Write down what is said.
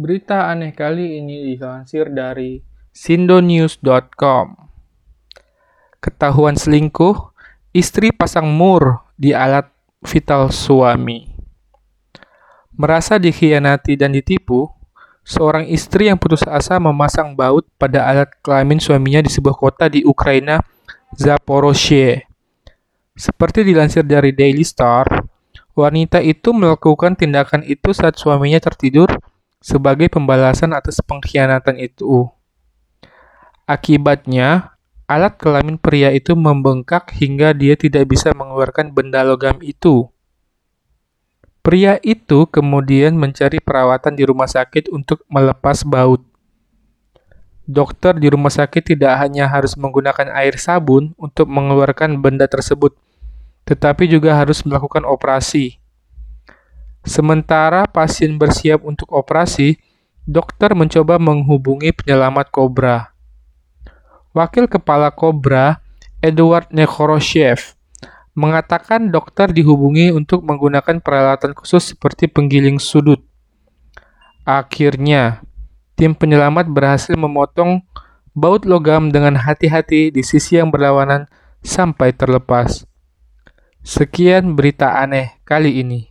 Berita aneh kali ini dilansir dari sindonews.com. Ketahuan selingkuh, istri pasang mur di alat vital suami. Merasa dikhianati dan ditipu, seorang istri yang putus asa memasang baut pada alat kelamin suaminya di sebuah kota di Ukraina, Zaporozhye. Seperti dilansir dari Daily Star, wanita itu melakukan tindakan itu saat suaminya tertidur sebagai pembalasan atas pengkhianatan itu. Akibatnya, alat kelamin pria itu membengkak hingga dia tidak bisa mengeluarkan benda logam itu. Pria itu kemudian mencari perawatan di rumah sakit untuk melepas baut. Dokter di rumah sakit tidak hanya harus menggunakan air sabun untuk mengeluarkan benda tersebut, tetapi juga harus melakukan operasi. Sementara pasien bersiap untuk operasi, dokter mencoba menghubungi penyelamat kobra. Wakil kepala kobra, Edward Nekhoroshev, mengatakan dokter dihubungi untuk menggunakan peralatan khusus seperti penggiling sudut. Akhirnya, tim penyelamat berhasil memotong baut logam dengan hati-hati di sisi yang berlawanan sampai terlepas. Sekian berita aneh kali ini.